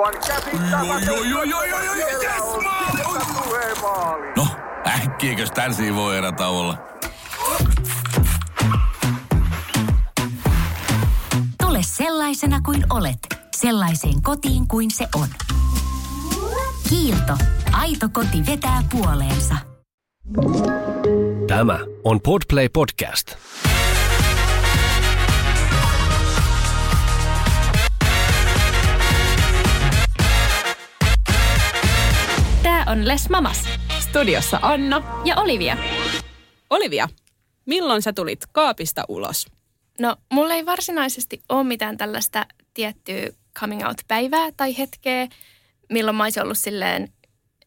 Aivan käsittämätöntä. No, äkkiäkös tän voi erä olla? Tule sellaisena kuin olet, sellaiseen kotiin kuin se on. Kiilto. Aito koti vetää puoleensa. Tämä on Podplay Podcast. On Les Mamas Studiossa Anna. ja Olivia. Olivia, milloin sä tulit kaapista ulos? No, mulla ei varsinaisesti ole mitään tällaista tiettyä coming out-päivää tai hetkeä, milloin mä olisin ollut silleen,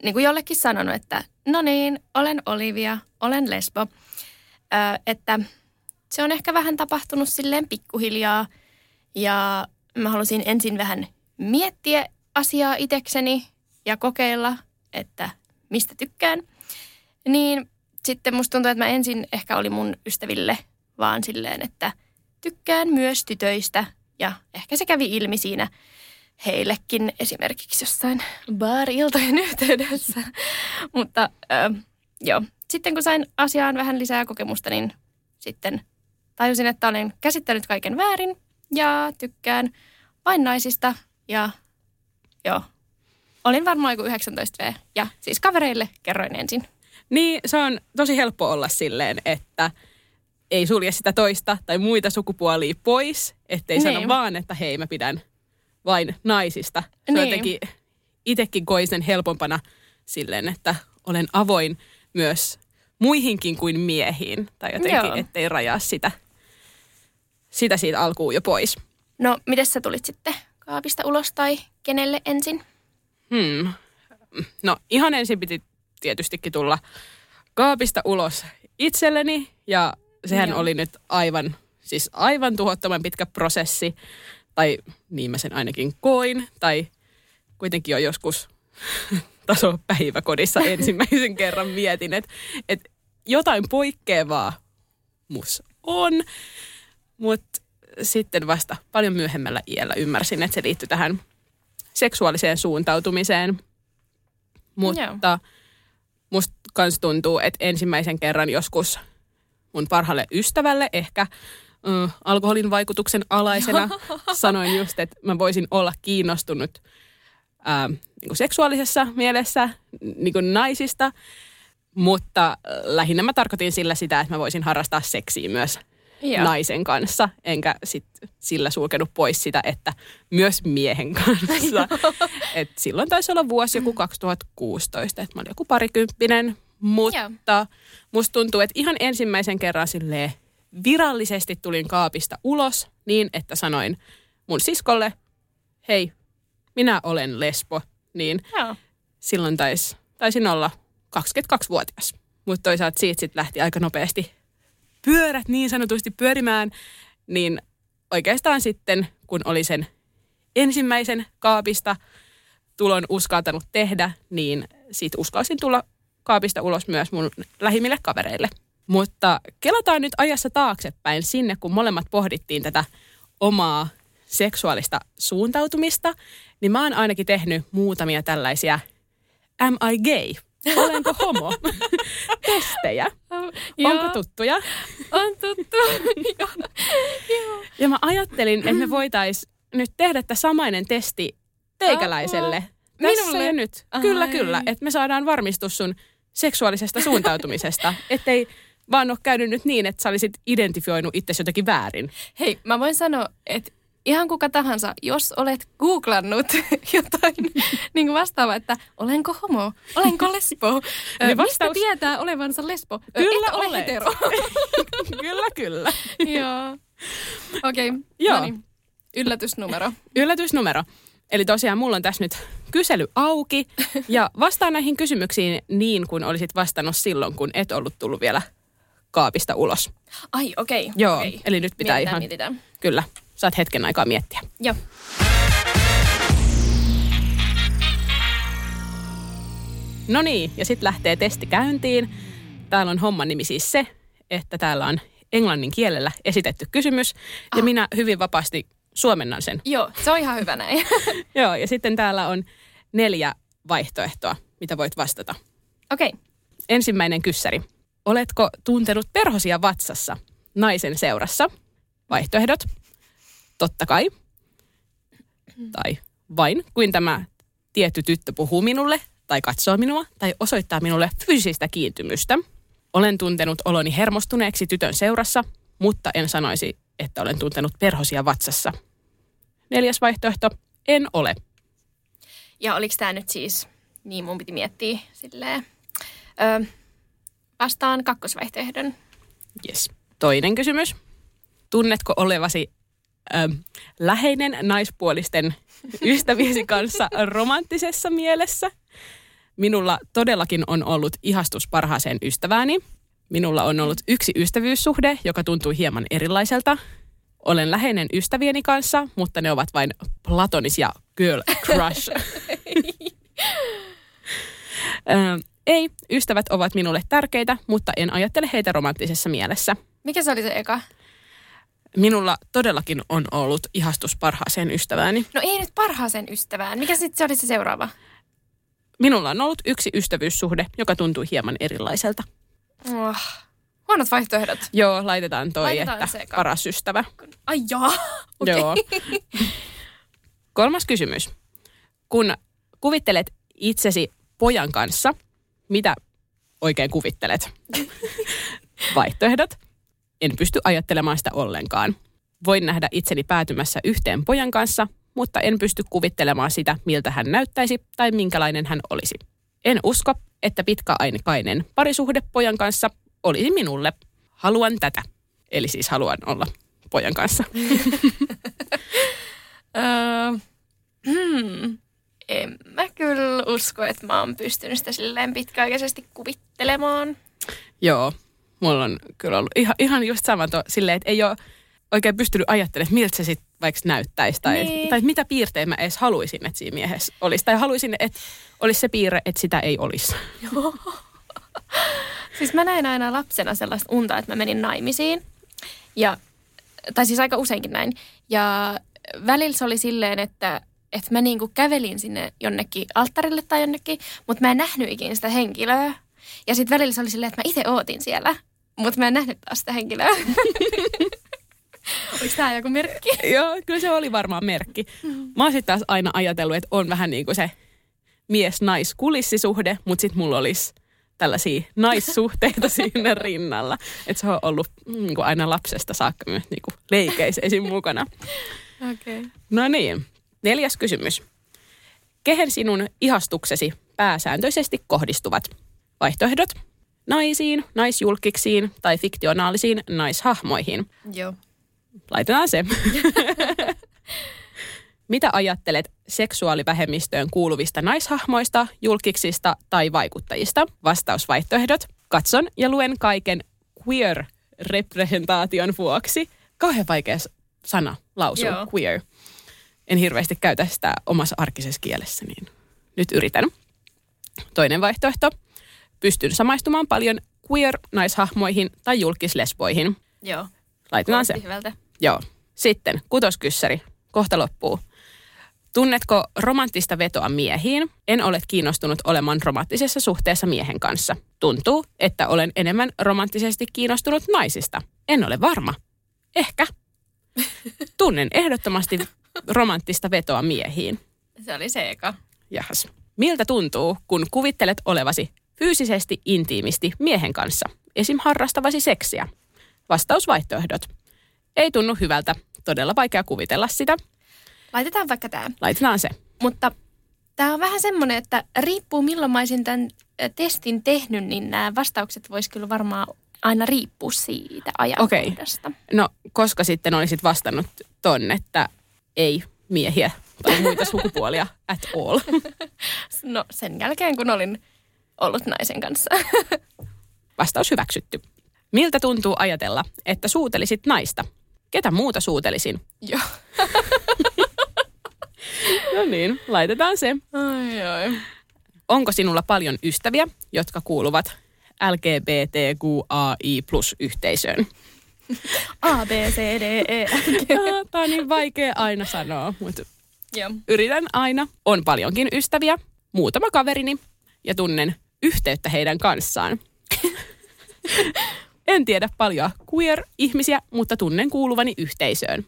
niin kuin jollekin sanonut, että no niin, olen Olivia, olen lesbo. Ö, että se on ehkä vähän tapahtunut silleen pikkuhiljaa ja mä halusin ensin vähän miettiä asiaa itekseni ja kokeilla, että mistä tykkään. Niin sitten musta tuntuu, että mä ensin ehkä oli mun ystäville vaan silleen, että tykkään myös tytöistä. Ja ehkä se kävi ilmi siinä heillekin esimerkiksi jossain bar-iltojen yhteydessä. Mutta ö, joo, sitten kun sain asiaan vähän lisää kokemusta, niin sitten tajusin, että olen käsittänyt kaiken väärin ja tykkään vain naisista. Ja joo, olin varmaan joku 19V. Ja siis kavereille kerroin ensin. Niin, se on tosi helppo olla silleen, että ei sulje sitä toista tai muita sukupuolia pois, ettei Niin. sano vaan, että hei mä pidän vain naisista. Se on Niin. jotenkin, itekin koin sen helpompana silleen, että olen avoin myös muihinkin kuin miehiin. Tai jotenkin, Joo. ettei rajaa sitä, sitä siitä alkuun jo pois. No, miten sä tulit sitten kaapista ulos tai kenelle ensin? Hmm. No ihan ensin piti tietystikin tulla kaapista ulos itselleni ja sehän Joo. oli nyt aivan, siis aivan tuhottoman pitkä prosessi. Tai niin mä sen ainakin koin. Tai kuitenkin jo joskus taso päiväkodissa ensimmäisen kerran mietin, että, että jotain poikkeavaa mus on. Mutta sitten vasta paljon myöhemmällä iällä ymmärsin, että se liittyy tähän seksuaaliseen suuntautumiseen. Mutta musta kans tuntuu, että ensimmäisen kerran joskus mun parhaalle ystävälle ehkä ö, alkoholin vaikutuksen alaisena sanoin just, että mä voisin olla kiinnostunut ää, niin kuin seksuaalisessa mielessä niin kuin naisista, mutta lähinnä mä tarkoitin sillä sitä, että mä voisin harrastaa seksiä myös Joo. naisen kanssa, enkä sit sillä sulkenut pois sitä, että myös miehen kanssa. Et silloin taisi olla vuosi joku 2016, että mä olin joku parikymppinen, mutta musta tuntuu, että ihan ensimmäisen kerran silleen virallisesti tulin kaapista ulos niin, että sanoin mun siskolle, hei, minä olen lesbo, niin Joo. silloin tais, taisin olla 22-vuotias. Mutta toisaalta siitä sitten lähti aika nopeasti pyörät niin sanotusti pyörimään, niin oikeastaan sitten, kun oli sen ensimmäisen kaapista tulon uskaltanut tehdä, niin siitä uskalsin tulla kaapista ulos myös mun lähimmille kavereille. Mutta kelataan nyt ajassa taaksepäin sinne, kun molemmat pohdittiin tätä omaa seksuaalista suuntautumista, niin mä oon ainakin tehnyt muutamia tällaisia am I gay? Olenko homo? Testejä. Onko tuttuja? On tuttu. Joo. Joo. Ja mä ajattelin, että me voitais nyt tehdä tämä samainen testi teikäläiselle. Aha. Tässä Minulle? ja nyt. Kyllä, Ai. kyllä. Että me saadaan varmistus sun seksuaalisesta suuntautumisesta. Ettei vaan ole käynyt nyt niin, että sä olisit identifioinut itsesi jotenkin väärin. Hei, mä voin sanoa, että ihan kuka tahansa, jos olet googlannut jotain niin kuin vastaavaa, että olenko homo, olenko lesbo, Niin niin mistä vastaus- tietää olevansa lesbo, Kyllä et ole olet. hetero. kyllä, kyllä. Joo. Okei, okay. Joo. no niin. Yllätysnumero. Yllätysnumero. Eli tosiaan mulla on tässä nyt kysely auki ja vastaan näihin kysymyksiin niin kuin olisit vastannut silloin, kun et ollut tullut vielä kaapista ulos. Ai, okei. Okay. Joo, okay. eli nyt pitää mietitään, ihan- Mietitään. Kyllä, saat hetken aikaa miettiä. Joo. No niin, ja sitten lähtee testi käyntiin. Täällä on homman nimi siis se, että täällä on englannin kielellä esitetty kysymys. Ja minä hyvin vapaasti suomennan sen. Joo, se on ihan hyvä näin. Joo, ja sitten täällä on neljä vaihtoehtoa, mitä voit vastata. Okei. Okay. Ensimmäinen kyssäri. Oletko tuntenut perhosia vatsassa naisen seurassa? Vaihtoehdot. Totta kai. Tai vain, kuin tämä tietty tyttö puhuu minulle, tai katsoo minua, tai osoittaa minulle fyysistä kiintymystä. Olen tuntenut oloni hermostuneeksi tytön seurassa, mutta en sanoisi, että olen tuntenut perhosia vatsassa. Neljäs vaihtoehto. En ole. Ja oliko tämä nyt siis, niin mun piti miettiä silleen, ö, vastaan kakkosvaihtoehdon. Yes. Toinen kysymys. Tunnetko olevasi ö, läheinen naispuolisten ystäviesi kanssa romanttisessa mielessä? Minulla todellakin on ollut ihastus parhaaseen ystävääni. Minulla on ollut yksi ystävyyssuhde, joka tuntui hieman erilaiselta. Olen läheinen ystävieni kanssa, mutta ne ovat vain platonisia girl crush. Ö, ei, ystävät ovat minulle tärkeitä, mutta en ajattele heitä romanttisessa mielessä. Mikä se oli se eka? Minulla todellakin on ollut ihastus parhaaseen ystävääni. No ei nyt parhaaseen ystävään. Mikä sitten se oli se seuraava? Minulla on ollut yksi ystävyyssuhde, joka tuntui hieman erilaiselta. Oh, huonot vaihtoehdot. Joo, laitetaan toi, Laitetaan että se eka. paras ystävä. Ai jaa. Okei. Joo. Kolmas kysymys. Kun kuvittelet itsesi pojan kanssa, mitä oikein kuvittelet? Vaihtoehdot. En pysty ajattelemaan sitä ollenkaan. Voin nähdä itseni päätymässä yhteen pojan kanssa, mutta en pysty kuvittelemaan sitä, miltä hän näyttäisi tai minkälainen hän olisi. En usko, että pitkäaikainen parisuhde pojan kanssa olisi minulle. Haluan tätä. Eli siis haluan olla pojan kanssa. Hmm. En mä kyllä usko, että mä oon pystynyt sitä silleen pitkäaikaisesti kuvittelemaan. Joo, mulla on kyllä ollut ihan, ihan just sama to, silleen, että ei ole oikein pystynyt ajattelemaan, että miltä se sitten vaikka näyttäisi. Tai, Niin. tai mitä piirteitä mä edes haluaisin, että siinä miehessä olisi. Tai haluaisin, että olisi se piirre, että sitä ei olisi. Siis mä näin aina lapsena sellaista unta, että mä menin naimisiin. Ja, tai siis aika useinkin näin. Ja välillä se oli silleen, että, että mä niinku kävelin sinne jonnekin alttarille tai jonnekin, mutta mä en nähnyt ikinä sitä henkilöä. Ja sitten välillä se oli silleen, että mä itse ootin siellä, mutta mä en nähnyt taas sitä henkilöä. Oliko tämä joku merkki? Joo, kyllä se oli varmaan merkki. Mä oon sitten taas aina ajatellut, että on vähän niin kuin se mies-nais-kulissisuhde, mutta sitten mulla olisi tällaisia naissuhteita siinä rinnalla. Että se on ollut niin kuin aina lapsesta saakka myös niin kuin leikeissä esim. mukana. Okei. Okay. No niin, neljäs kysymys. Kehen sinun ihastuksesi pääsääntöisesti kohdistuvat? Vaihtoehdot. Naisiin, naisjulkiksiin tai fiktionaalisiin naishahmoihin. Joo. Laitetaan se. Mitä ajattelet seksuaalivähemmistöön kuuluvista naishahmoista, julkiksista tai vaikuttajista? Vastausvaihtoehdot. Katson ja luen kaiken queer-representaation vuoksi. Kauhean vaikea sana lausua, Joo. queer. En hirveästi käytä sitä omassa arkisessa kielessä, niin nyt yritän. Toinen vaihtoehto. Pystyn samaistumaan paljon queer-naishahmoihin tai julkislesboihin. Joo. Laitetaan se. Hyvältä. Joo. Sitten kutoskyssäri. Kohta loppuu. Tunnetko romanttista vetoa miehiin? En ole kiinnostunut olemaan romanttisessa suhteessa miehen kanssa. Tuntuu, että olen enemmän romanttisesti kiinnostunut naisista. En ole varma. Ehkä. Tunnen ehdottomasti romanttista vetoa miehiin. Se oli se eka. Jahas. Miltä tuntuu, kun kuvittelet olevasi fyysisesti intiimisti miehen kanssa, esim. harrastavasi seksiä? Vastausvaihtoehdot. Ei tunnu hyvältä. Todella vaikea kuvitella sitä. Laitetaan vaikka tämä. Laitetaan se. Mutta tämä on vähän semmoinen, että riippuu milloin mä olisin tämän testin tehnyt, niin nämä vastaukset vois kyllä varmaan aina riippua siitä ajankohdasta. No, koska sitten olisit vastannut tonne, että ei miehiä tai muita sukupuolia at all. No sen jälkeen, kun olin ollut naisen kanssa. Vastaus hyväksytty. Miltä tuntuu ajatella, että suutelisit naista? Ketä muuta suutelisin? Joo. No niin, laitetaan se. Ai, ai. Onko sinulla paljon ystäviä, jotka kuuluvat LGBTQAI plus yhteisöön? A, B, C, D, E, F, G. Tämä on niin vaikea aina sanoa, mutta Joo. yritän aina. On paljonkin ystäviä, muutama kaverini ja tunnen yhteyttä heidän kanssaan. en tiedä paljon queer-ihmisiä, mutta tunnen kuuluvani yhteisöön.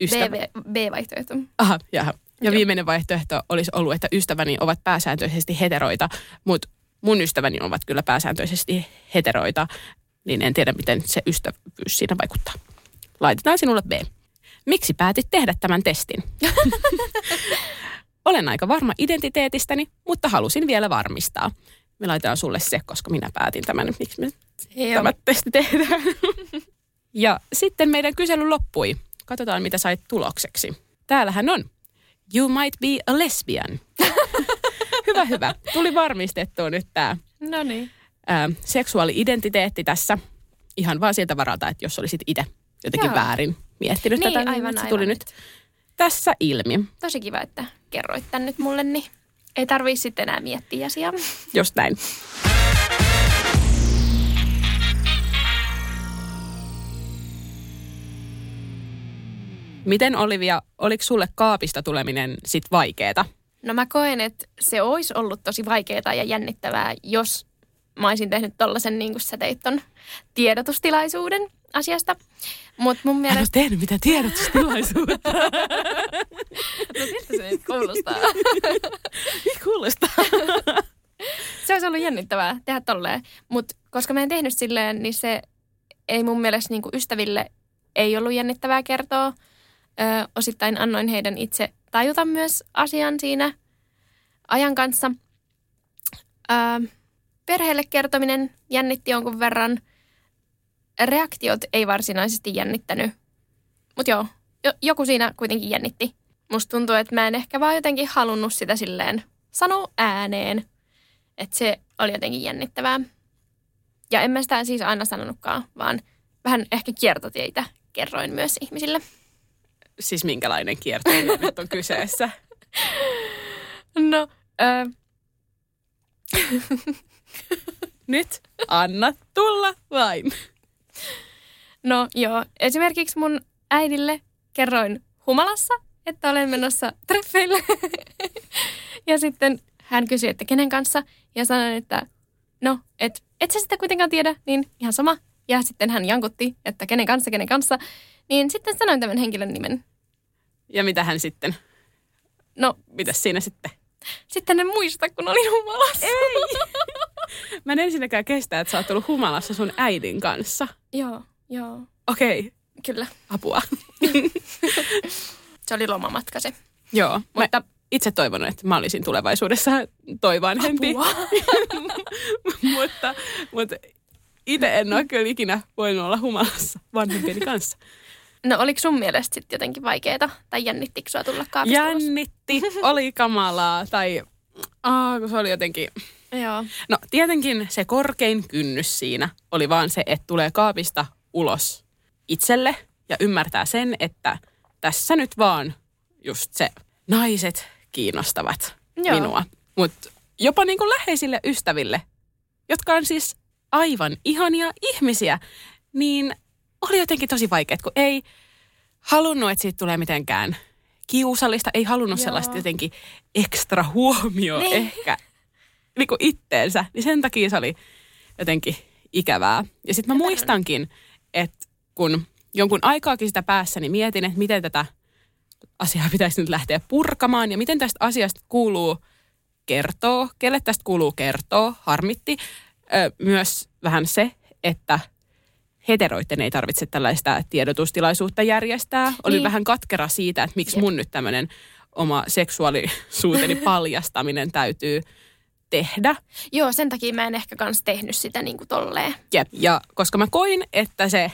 Ystävä... B-vaihtoehto. Aha, jaha. Ja Joo. viimeinen vaihtoehto olisi ollut, että ystäväni ovat pääsääntöisesti heteroita, mutta mun ystäväni ovat kyllä pääsääntöisesti heteroita, niin en tiedä, miten se ystävyys siinä vaikuttaa. Laitetaan sinulle B. Miksi päätit tehdä tämän testin? Olen aika varma identiteetistäni, mutta halusin vielä varmistaa. Me laitetaan sulle se, koska minä päätin tämän, miksi me tämä testi tehdään. ja sitten meidän kysely loppui. Katsotaan, mitä sait tulokseksi. Täällähän on. You might be a lesbian. hyvä, hyvä. Tuli varmistettua nyt tämä No niin. seksuaali-identiteetti tässä. Ihan vaan siltä varalta, että jos olisit itse jotenkin Joo. väärin miettinyt Niin, tätä, aivan, niin se aivan. tuli nyt tässä ilmi. Tosi kiva, että kerroit tän nyt mulle, niin ei tarvii sitten enää miettiä asiaa. Just näin. Miten Olivia, oliko sulle kaapista tuleminen sit vaikeeta? No mä koen, että se olisi ollut tosi vaikeaa ja jännittävää, jos mä olisin tehnyt tollasen niin kuin sä teit ton tiedotustilaisuuden asiasta. Mutta mun Hän mielestä... on tehnyt mitä tiedotustilaisuutta. No, siltä se nyt kuulostaa. Kuulostaa. se olisi ollut jännittävää tehdä tolleen. Mutta koska mä en tehnyt silleen, niin se ei mun mielestä niin kuin ystäville ei ollut jännittävää kertoa. Ö, osittain annoin heidän itse tajuta myös asian siinä ajan kanssa. Ö, perheelle kertominen jännitti jonkun verran. Reaktiot ei varsinaisesti jännittänyt. Mutta joo, jo, joku siinä kuitenkin jännitti. Musta tuntuu, että mä en ehkä vaan jotenkin halunnut sitä silleen sanoa ääneen. Että se oli jotenkin jännittävää. Ja en mä sitä siis aina sanonutkaan, vaan vähän ehkä kiertotieitä kerroin myös ihmisille. Siis minkälainen kierto nyt on kyseessä? No, öö, Nyt anna tulla vain. no joo, esimerkiksi mun äidille kerroin humalassa, että olen menossa treffeille. ja sitten hän kysyi, että kenen kanssa, ja sanoin, että no, et, et sä sitä kuitenkaan tiedä, niin ihan sama. Ja sitten hän jankutti, että kenen kanssa, kenen kanssa. Niin sitten sanoin tämän henkilön nimen. Ja mitä hän sitten? No, Mitäs siinä sitten? sitten en muista, kun olin humalassa. Ei! Mä en ensinnäkään kestä, että sä oot ollut humalassa sun äidin kanssa. joo, joo, Okei, okay, kyllä. apua. Se oli lomamatka se. Joo, Mutta mä itse toivon, että mä olisin tulevaisuudessa toi vanhempi. apua. mutta mutta itse en ole kyllä ikinä voinut olla humalassa vanhempieni kanssa. No oliko sun mielestä sitten jotenkin vaikeeta tai jännittikö sua tulla kaapista? Jännitti, oli kamalaa tai aa, kun se oli jotenkin... Joo. No tietenkin se korkein kynnys siinä oli vaan se, että tulee kaapista ulos itselle ja ymmärtää sen, että tässä nyt vaan just se naiset kiinnostavat Joo. minua. Mutta jopa niin kuin läheisille ystäville, jotka on siis aivan ihania ihmisiä, niin oli jotenkin tosi vaikeaa, kun ei halunnut, että siitä tulee mitenkään kiusallista, ei halunnut Joo. sellaista jotenkin ekstra huomioon Niin. ehkä niin kuin itteensä, niin sen takia se oli jotenkin ikävää. Ja sitten mä muistankin, että kun jonkun aikaakin sitä päässäni mietin, että miten tätä asiaa pitäisi nyt lähteä purkamaan ja miten tästä asiasta kuuluu kertoa, kelle tästä kuuluu kertoa, harmitti. Ö, myös vähän se, että heteroiden ei tarvitse tällaista tiedotustilaisuutta järjestää. Oli Niin. vähän katkera siitä, että miksi mun nyt tämmöinen oma seksuaalisuuteni paljastaminen täytyy tehdä. Joo, sen takia mä en ehkä kans tehnyt sitä niin kuin tolleen. Jep. Ja koska mä koin, että se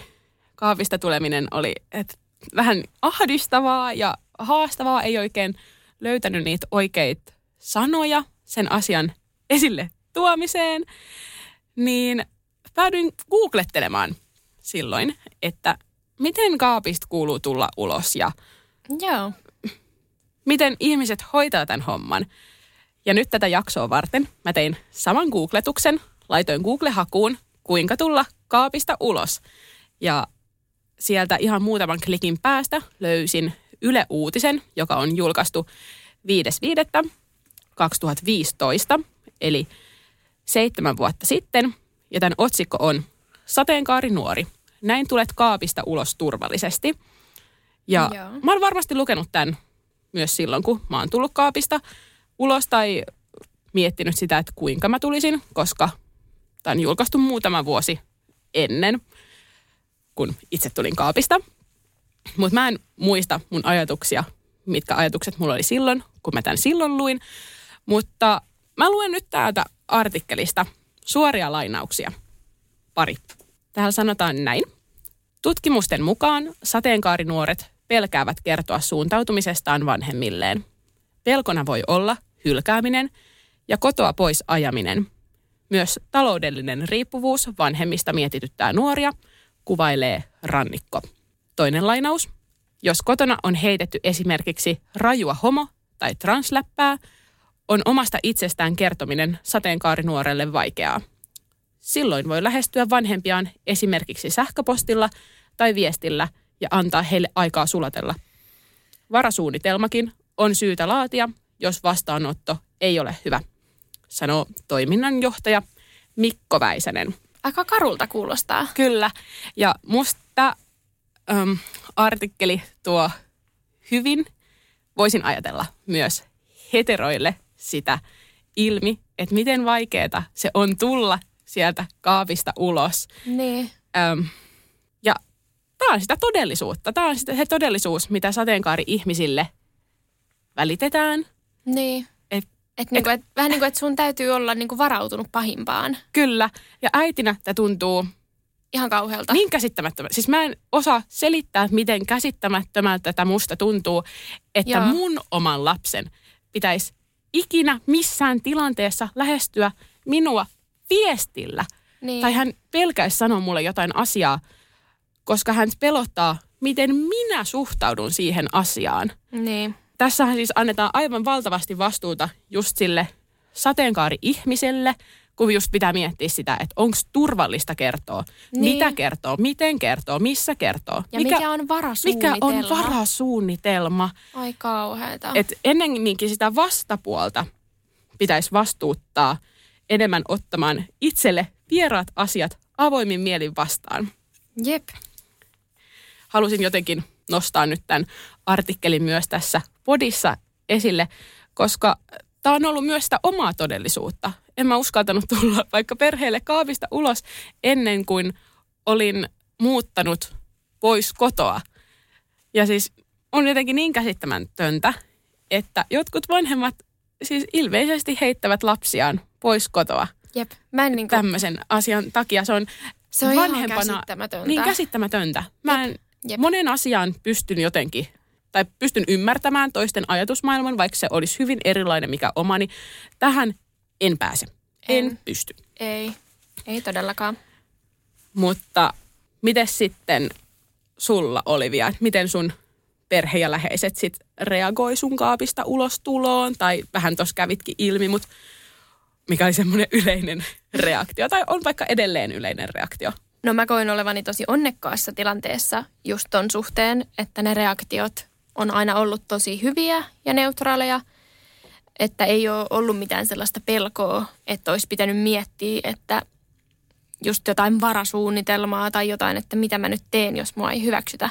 kahvista tuleminen oli et vähän ahdistavaa ja haastavaa, ei oikein löytänyt niitä oikeita sanoja sen asian esille tuomiseen, niin päädyin googlettelemaan silloin, että miten kaapista kuuluu tulla ulos ja Joo. miten ihmiset hoitaa tämän homman. Ja nyt tätä jaksoa varten mä tein saman googletuksen, laitoin Google-hakuun, kuinka tulla kaapista ulos. Ja sieltä ihan muutaman klikin päästä löysin Yle Uutisen, joka on julkaistu 5.5.2015, eli seitsemän vuotta sitten. Ja tämän otsikko on Sateenkaari nuori. Näin tulet kaapista ulos turvallisesti. Ja Joo. mä oon varmasti lukenut tämän myös silloin, kun mä oon tullut kaapista ulos tai miettinyt sitä, että kuinka mä tulisin, koska tämä on julkaistu muutama vuosi ennen, kun itse tulin kaapista. Mutta mä en muista mun ajatuksia, mitkä ajatukset mulla oli silloin, kun mä tämän silloin luin. Mutta mä luen nyt täältä artikkelista suoria lainauksia. Pari. Täällä sanotaan näin. Tutkimusten mukaan sateenkaarinuoret pelkäävät kertoa suuntautumisestaan vanhemmilleen. Pelkona voi olla hylkääminen ja kotoa pois ajaminen. Myös taloudellinen riippuvuus vanhemmista mietityttää nuoria, kuvailee rannikko. Toinen lainaus. Jos kotona on heitetty esimerkiksi rajua homo- tai transläppää, on omasta itsestään kertominen sateenkaarinuorelle vaikeaa. Silloin voi lähestyä vanhempiaan esimerkiksi sähköpostilla tai viestillä ja antaa heille aikaa sulatella. Varasuunnitelmakin on syytä laatia, jos vastaanotto ei ole hyvä, sanoo toiminnanjohtaja Mikko Väisänen. Aika karulta kuulostaa. Kyllä. Ja musta äm, artikkeli tuo hyvin, voisin ajatella myös heteroille sitä ilmi, että miten vaikeaa se on tulla sieltä kaapista ulos. Niin. Äm, ja tämä on sitä todellisuutta. Tämä on sitä, se todellisuus, mitä sateenkaari-ihmisille välitetään. Niin. Et, Et niinku, et, vähän niin kuin, että sun täytyy olla niinku varautunut pahimpaan. kyllä. Ja äitinä tämä tuntuu Ihan kauhealta. niin käsittämättömältä. Siis mä en osaa selittää, miten käsittämättömältä tämä musta tuntuu, että Joo. mun oman lapsen pitäisi ikinä missään tilanteessa lähestyä minua viestillä. Niin. Tai hän pelkäisi sanoa mulle jotain asiaa, koska hän pelottaa, miten minä suhtaudun siihen asiaan. Niin. Tässähän siis annetaan aivan valtavasti vastuuta just sille sateenkaari-ihmiselle, kun just pitää miettiä sitä, että onko turvallista kertoa, Niin. mitä kertoo, miten kertoo, missä kertoo. Ja mikä, mikä on mikä varasuunnitelma? on varasuunnitelma. Ai kauheeta. Et ennemminkin sitä vastapuolta pitäisi vastuuttaa enemmän ottamaan itselle vieraat asiat avoimin mielin vastaan. Jep. halusin jotenkin nostaa nyt tämän artikkelin myös tässä podissa esille, koska tämä on ollut myös sitä omaa todellisuutta. En mä uskaltanut tulla vaikka perheelle kaapista ulos ennen kuin olin muuttanut pois kotoa. Ja siis on jotenkin niin käsittämätöntä, että jotkut vanhemmat siis ilmeisesti heittävät lapsiaan pois kotoa Jep. Mä en niinku, tämmöisen asian takia. Se on, se on ihan vanhempana käsittämätöntä. niin käsittämätöntä. Mä en Jep. monen asian pystyn jotenkin, tai pystyn ymmärtämään toisten ajatusmaailman, vaikka se olisi hyvin erilainen mikä omani. Tähän en pääse. En, En. pysty. Ei. Ei todellakaan. Mutta miten sitten sulla, Olivia, miten sun perhe ja läheiset sit reagoi sun kaapista ulostuloon, tai vähän tuossa kävitkin ilmi, mutta mikä oli semmoinen yleinen reaktio, tai on vaikka edelleen yleinen reaktio. No mä koin olevani tosi onnekkaassa tilanteessa just ton suhteen, että ne reaktiot on aina ollut tosi hyviä ja neutraaleja. Että ei ole ollut mitään sellaista pelkoa, että olisi pitänyt miettiä, että just jotain varasuunnitelmaa tai jotain, että mitä mä nyt teen, jos mua ei hyväksytä.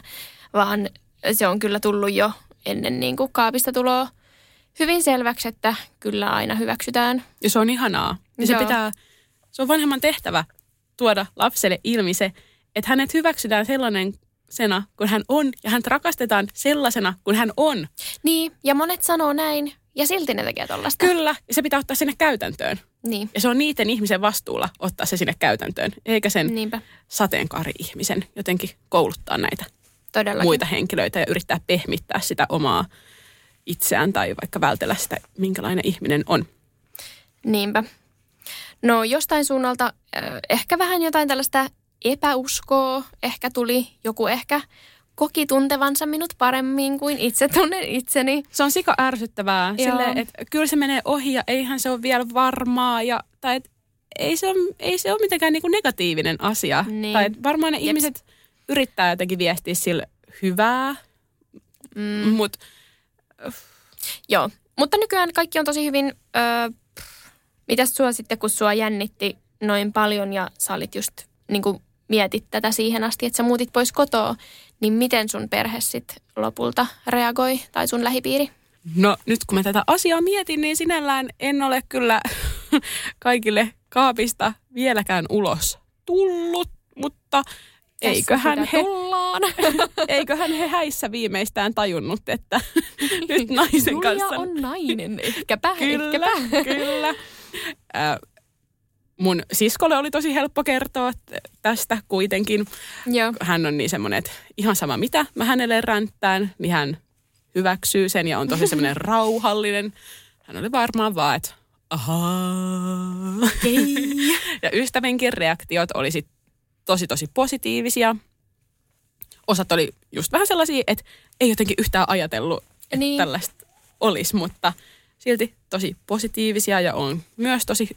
Vaan se on kyllä tullut jo ennen niin kuin kaapista tuloa hyvin selväksi, että kyllä aina hyväksytään. Ja se on ihanaa. Ja se, pitää, se on vanhemman tehtävä tuoda lapselle ilmi se, että hänet hyväksytään sellainen sena, kun hän on, ja hän rakastetaan sellaisena, kun hän on. Niin, ja monet sanoo näin, ja silti ne tekee tollasta. Kyllä, ja se pitää ottaa sinne käytäntöön. Niin, Ja se on niiden ihmisen vastuulla ottaa se sinne käytäntöön, eikä sen niinpä. sateenkaari-ihmisen jotenkin kouluttaa näitä Todellakin. muita henkilöitä ja yrittää pehmittää sitä omaa itseään tai vaikka vältellä sitä, minkälainen ihminen on. Niinpä. No jostain suunnalta ehkä vähän jotain tällaista epäuskoa ehkä tuli. Joku ehkä koki tuntevansa minut paremmin kuin itse tunnen itseni. Se on sika ärsyttävää, silleen, että kyllä se menee ohi ja eihän se ole vielä varmaa. Ja, tai et, ei, se ole, ei se ole mitenkään niinku negatiivinen asia. Niin. Tai et varmaan ne Jeps. ihmiset yrittää jotenkin viestiä sille hyvää, mm. mutta Joo, mutta nykyään kaikki on tosi hyvin, öö, mitäs sua sitten, kun sua jännitti noin paljon ja sä olit just niin kuin mietit tätä siihen asti, että sä muutit pois kotoa, niin miten sun perhe sitten lopulta reagoi tai sun lähipiiri? no nyt kun mä tätä asiaa mietin, niin sinällään en ole kyllä kaikille kaapista vieläkään ulos tullut, mutta eiköhän he, tullaan. eiköhän he häissä viimeistään tajunnut, että nyt naisen Julia kanssa... on nainen, ehkäpä, Kyllä, ehkäpä. kyllä. Äh, mun siskolle oli tosi helppo kertoa tästä kuitenkin. Joo. Hän on niin semmoinen, että ihan sama mitä mä hänelle ränttään, niin hän hyväksyy sen ja on tosi semmoinen rauhallinen. Hän oli varmaan vaan, että ahaa. ja ystävenkin reaktiot oli sit tosi tosi positiivisia. Osat oli just vähän sellaisia, että ei jotenkin yhtään ajatellut, että Niin. tällaista olisi, mutta silti tosi positiivisia ja on myös tosi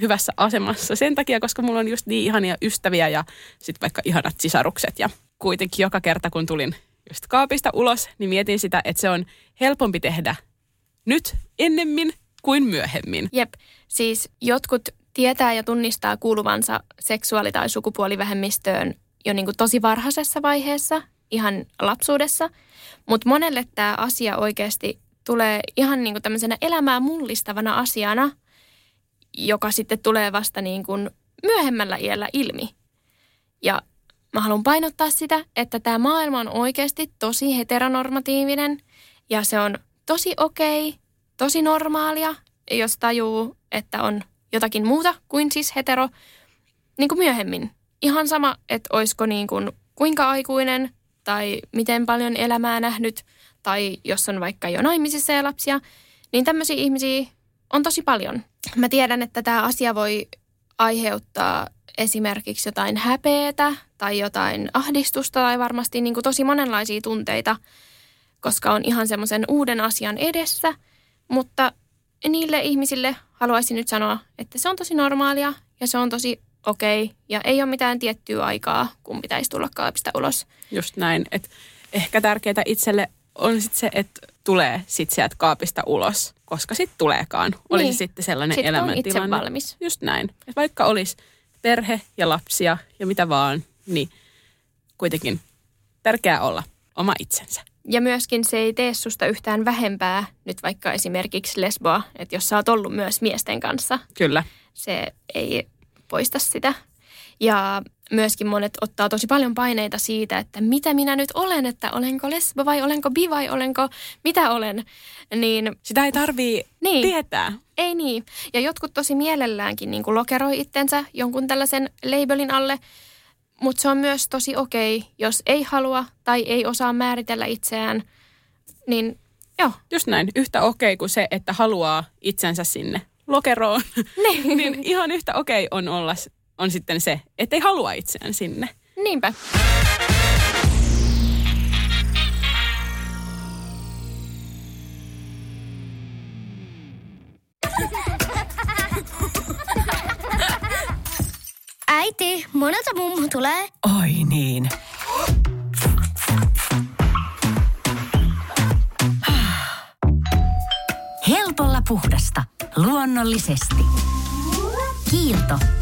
hyvässä asemassa sen takia, koska mulla on just niin ihania ystäviä ja sitten vaikka ihanat sisarukset. Ja kuitenkin joka kerta, kun tulin just kaapista ulos, niin mietin sitä, että se on helpompi tehdä nyt ennemmin kuin myöhemmin. Jep, siis jotkut tietää ja tunnistaa kuuluvansa seksuaali- tai sukupuolivähemmistöön jo niin kuin tosi varhaisessa vaiheessa, ihan lapsuudessa. Mutta monelle tämä asia oikeasti tulee ihan niin kuin tämmöisenä elämää mullistavana asiana, joka sitten tulee vasta niin kuin myöhemmällä iällä ilmi. Ja mä haluan painottaa sitä, että tämä maailma on oikeasti tosi heteronormatiivinen ja se on tosi okei, tosi normaalia, jos tajuu, että on jotakin muuta kuin siis hetero niin kuin myöhemmin. Ihan sama, että olisiko niin kuin kuinka aikuinen tai miten paljon elämää nähnyt tai jos on vaikka jo naimisissa ja lapsia, niin tämmöisiä ihmisiä on tosi paljon. Mä tiedän, että tämä asia voi aiheuttaa esimerkiksi jotain häpeetä tai jotain ahdistusta tai varmasti niin kuin tosi monenlaisia tunteita, koska on ihan semmoisen uuden asian edessä. Mutta niille ihmisille haluaisin nyt sanoa, että se on tosi normaalia ja se on tosi okei okay, ja ei ole mitään tiettyä aikaa, kun pitäisi tulla kaapista ulos. Just näin. Et ehkä tärkeää itselle on sit se, että tulee sit sieltä kaapista ulos, koska sitten tuleekaan. Oli Niin. sitten sellainen on elämäntilanne. itse valmis. Just näin. Et vaikka olisi perhe ja lapsia ja mitä vaan, niin kuitenkin tärkeää olla oma itsensä. Ja myöskin se ei tee susta yhtään vähempää, nyt vaikka esimerkiksi lesboa, että jos sä oot ollut myös miesten kanssa, Kyllä. se ei poista sitä. Ja myöskin monet ottaa tosi paljon paineita siitä, että mitä minä nyt olen, että olenko lesbo vai olenko bi vai olenko mitä olen. Niin Sitä ei tarvii Niin. tietää. ei niin. Ja jotkut tosi mielelläänkin niin kuin lokeroi itsensä jonkun tällaisen labelin alle, mutta se on myös tosi okei, jos ei halua tai ei osaa määritellä itseään, niin joo, Just näin. Yhtä okei kuin se, että haluaa itsensä sinne lokeroon. Niin. niin ihan yhtä okei on olla on sitten se, että ei halua itseään sinne. niinpä. Äiti, monelta mummu tulee? Oi niin. Helpolla puhdasta. Luonnollisesti. Kiilto.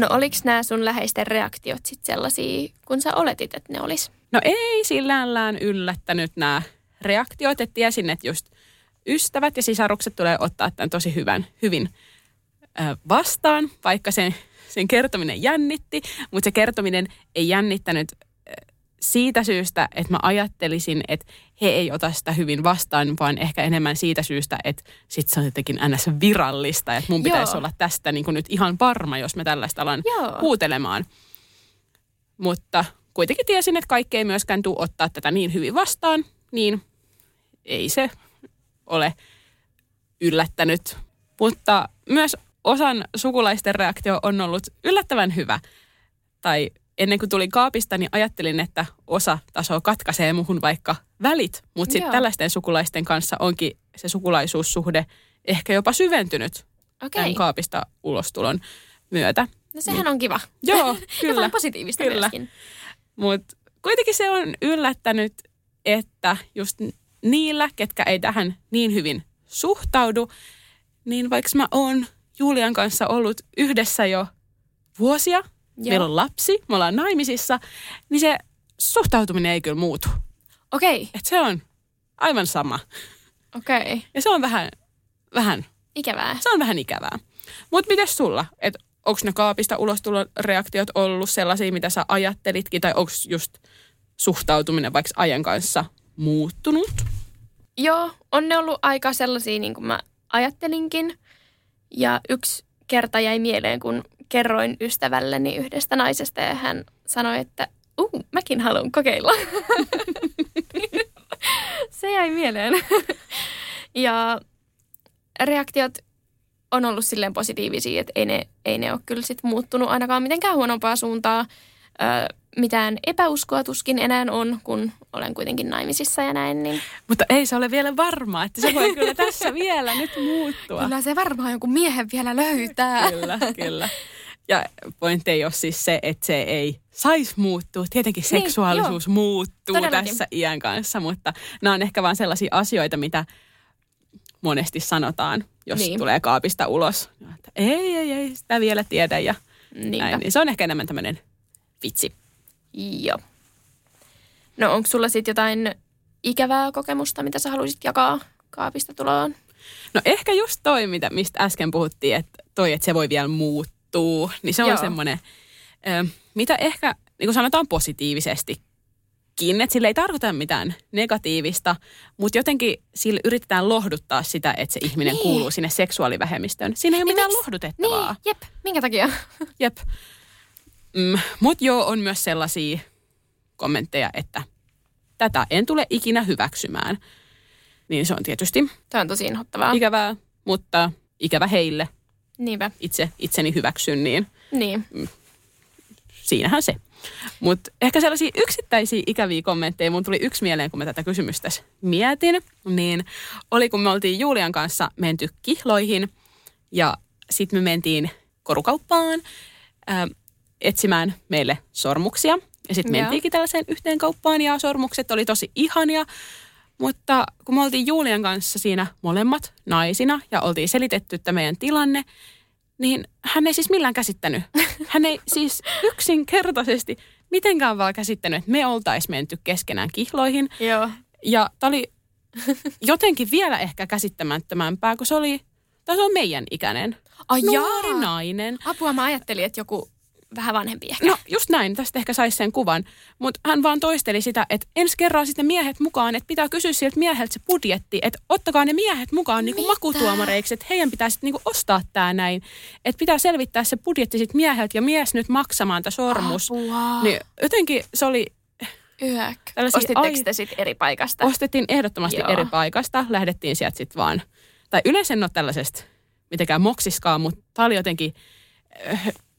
No oliks nämä sun läheisten reaktiot sit sellaisia, kun sä oletit, että ne olis? No ei sillällään yllättänyt nämä reaktiot, että tiesin, että just ystävät ja sisarukset tulee ottaa tämän tosi hyvän, hyvin vastaan, vaikka sen, sen kertominen jännitti, mutta se kertominen ei jännittänyt siitä syystä, että mä ajattelisin, että he ei ota sitä hyvin vastaan, vaan ehkä enemmän siitä syystä, että sit se on jotenkin ns. virallista, että mun pitäisi Joo. olla tästä niin nyt ihan varma, jos mä tällaista alan Joo. huutelemaan. Mutta kuitenkin tiesin, että kaikki ei myöskään tule ottaa tätä niin hyvin vastaan, niin ei se ole yllättänyt. Mutta myös osan sukulaisten reaktio on ollut yllättävän hyvä. Tai ennen kuin tulin kaapista, niin ajattelin, että osa tasoa katkaisee muhun vaikka välit. Mutta sitten tällaisten sukulaisten kanssa onkin se sukulaisuussuhde ehkä jopa syventynyt Okei. tämän kaapista ulostulon myötä. No sehän on kiva. Joo, kyllä. Jotain positiivista Kyllä. Mutta kuitenkin se on yllättänyt, että just niillä, ketkä ei tähän niin hyvin suhtaudu, niin vaikka mä oon Julian kanssa ollut yhdessä jo vuosia, Joo. meillä on lapsi, me ollaan naimisissa, niin se suhtautuminen ei kyllä muutu. Okei, Et se on aivan sama. okei. Ja se on vähän, vähän, Ikävää. se on vähän ikävää. Mutta mites sulla? Et onko ne kaapista ulostulon reaktiot ollut sellaisia, mitä sä ajattelitkin, tai onko just suhtautuminen vaikka ajan kanssa muuttunut? Joo, on ne ollut aika sellaisia niin kuin mä ajattelinkin. Ja yksi kerta jäi mieleen, kun kerroin ystävälleni yhdestä naisesta ja hän sanoi, että uh, mäkin haluan kokeilla. Se jäi mieleen. ja reaktiot on ollut silleen positiivisia, että ei ne, ei ne ole kyllä sit muuttunut ainakaan mitenkään huonompaa suuntaa. Ö, mitään epäuskoa tuskin enää on, kun olen kuitenkin naimisissa ja näin, niin Mutta ei se ole vielä varmaa, että se voi kyllä tässä vielä nyt muuttua. Kyllä se varmaan joku miehen vielä löytää. Kyllä, kyllä. Ja pointti ei ole siis se, että se ei saisi muuttua. Tietenkin Niin, seksuaalisuus joo. muuttuu Todellakin. tässä iän kanssa, mutta nämä on ehkä vaan sellaisia asioita, mitä monesti sanotaan, jos Niin. tulee kaapista ulos. Että ei, ei, ei, sitä vielä tiedä ja Niinpä. näin. Niin se on ehkä enemmän tämmöinen vitsi. Joo. No onko sulla sitten jotain ikävää kokemusta, mitä sä haluaisit jakaa kaapista tuloon? No ehkä just toi, mitä, mistä äsken puhuttiin, että toi, että se voi vielä muuttuu, niin se on Joo. semmoinen, mitä ehkä, niin kuin sanotaan positiivisestikin, että sillä ei tarkoita mitään negatiivista, mutta jotenkin sillä yritetään lohduttaa sitä, että se ihminen Niin. kuuluu sinne seksuaalivähemmistöön. Siinä ei ole Niin mitään miksi- lohdutettavaa. Niin, jep. Minkä takia? Jep. Mm, Mutta joo, on myös sellaisia kommentteja, että tätä en tule ikinä hyväksymään. Niin se on tietysti Tämä on tosi inhottavaa. ikävää, mutta ikävä heille. Niinpä. Itse itseni hyväksyn, niin Niin. siinähän se. Mutta ehkä sellaisia yksittäisiä ikäviä kommentteja, mun tuli yksi mieleen, kun mä tätä kysymystä tässä mietin, niin oli kun me oltiin Julian kanssa menty kihloihin ja sitten me mentiin korukauppaan ää, etsimään meille sormuksia. Ja sitten Joo. mentiinkin tällaiseen yhteen kauppaan ja sormukset oli tosi ihania. Mutta kun me oltiin Julian kanssa siinä molemmat naisina ja oltiin selitetty että meidän tilanne, niin hän ei siis millään käsittänyt. Hän ei siis yksinkertaisesti mitenkään vaan käsittänyt, että me oltaisiin menty keskenään kihloihin. Joo. Ja tämä oli jotenkin vielä ehkä käsittämättömämpää, kun se oli, tai se on meidän ikäinen. Ai Nuori jaa. nainen. Apua, mä ajattelin, että joku vähän vanhempi ehkä. No just näin, tästä ehkä saisi sen kuvan. Mutta hän vaan toisteli sitä, että ensi kerralla sitten miehet mukaan, että pitää kysyä siltä mieheltä se budjetti, että ottakaa ne miehet mukaan niinku makutuomareiksi, että heidän pitää sitten niinku ostaa tämä näin. Että pitää selvittää se budjetti sitten mieheltä ja mies nyt maksamaan tämä sormus. Apua. Niin jotenkin se oli, Yök. Ostitteko ai- te sitten eri paikasta? ostettiin ehdottomasti Joo. eri paikasta, lähdettiin sieltä sitten vaan, tai yleensä en ole tällaisesta mitenkään moksiskaan, mutta tämä oli jotenkin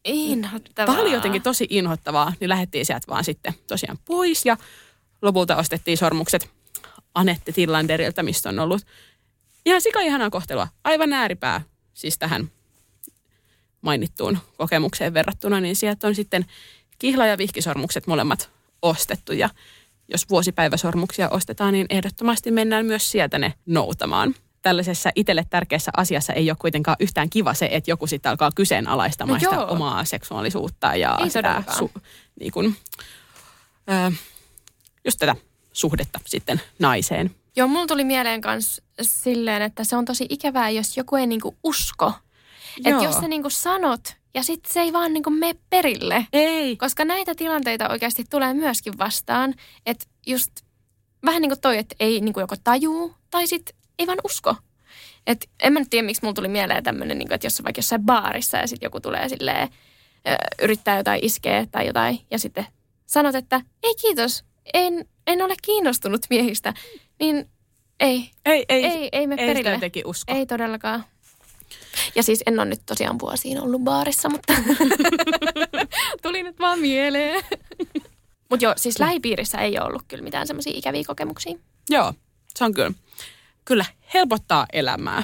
Inhottavaa. Tämä oli jotenkin tosi inhottavaa, niin lähdettiin sieltä vaan sitten tosiaan pois ja lopulta ostettiin sormukset Anette Tillanderilta, mistä on ollut ihan sika ihanaa kohtelua. Aivan ääripää siis tähän mainittuun kokemukseen verrattuna, niin sieltä on sitten kihla- ja vihkisormukset molemmat ostettu ja jos vuosipäiväsormuksia ostetaan, niin ehdottomasti mennään myös sieltä ne noutamaan. Tällaisessa itselle tärkeässä asiassa ei ole kuitenkaan yhtään kiva se, että joku sitten alkaa kyseenalaistamaan No sitä joo. omaa seksuaalisuutta ja Ei sitä todellakaan. niin kuin, ö, just tätä suhdetta sitten naiseen. Joo, mulla tuli mieleen kans silleen, että se on tosi ikävää, jos joku ei niinku usko. Että jos sä niinku sanot ja sitten se ei vaan niinku mene perille. Ei. Koska näitä tilanteita oikeasti tulee myöskin vastaan, että just vähän niin kuin toi, että ei niin kuin joko tajuu tai sitten ei vaan usko. Et en mä nyt tiedä, miksi mulla tuli mieleen tämmöinen, niin että jos on vaikka jossain baarissa ja sitten joku tulee silleen, yrittää jotain iskeä tai jotain ja sitten sanot, että ei kiitos, en, en ole kiinnostunut miehistä, niin ei, Ei, ei, ei, ei mene ei sitä perille. jotenkin usko. Ei todellakaan. Ja siis en ole nyt tosiaan vuosiin ollut baarissa, mutta tuli nyt vaan mieleen. Mutta joo, siis lähipiirissä ei ole ollut kyllä mitään semmoisia ikäviä kokemuksia. Joo, se on kyllä. Kyllä helpottaa elämää.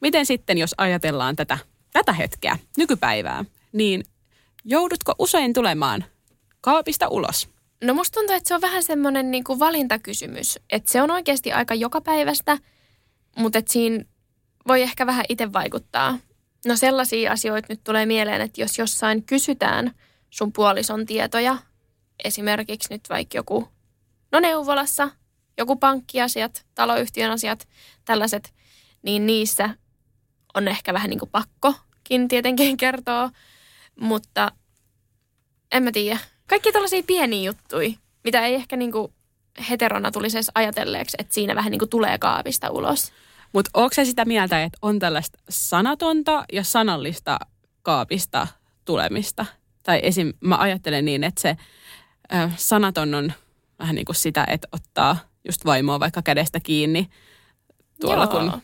Miten sitten, jos ajatellaan tätä, tätä hetkeä, nykypäivää, niin joudutko usein tulemaan kaapista ulos? No musta tuntuu, että se on vähän semmoinen niinku valintakysymys. Että se on oikeasti aika joka päivästä, mutta että siinä voi ehkä vähän itse vaikuttaa. No sellaisia asioita nyt tulee mieleen, että jos jossain kysytään sun puolison tietoja, esimerkiksi nyt vaikka joku, no neuvolassa, joku pankkiasiat, taloyhtiön asiat, tällaiset, niin niissä on ehkä vähän niin kuin pakkokin tietenkin kertoa, mutta en mä tiedä. Kaikki tällaisia pieniä juttuja, mitä ei ehkä niin kuin heterona tulisi edes ajatelleeksi, että siinä vähän niin kuin tulee kaapista ulos. Mutta onko se sitä mieltä, että on tällaista sanatonta ja sanallista kaapista tulemista? Tai esim. mä ajattelen niin, että se ö, sanaton on vähän niin kuin sitä, että ottaa just vaimoa vaikka kädestä kiinni tuolla, Joo. kun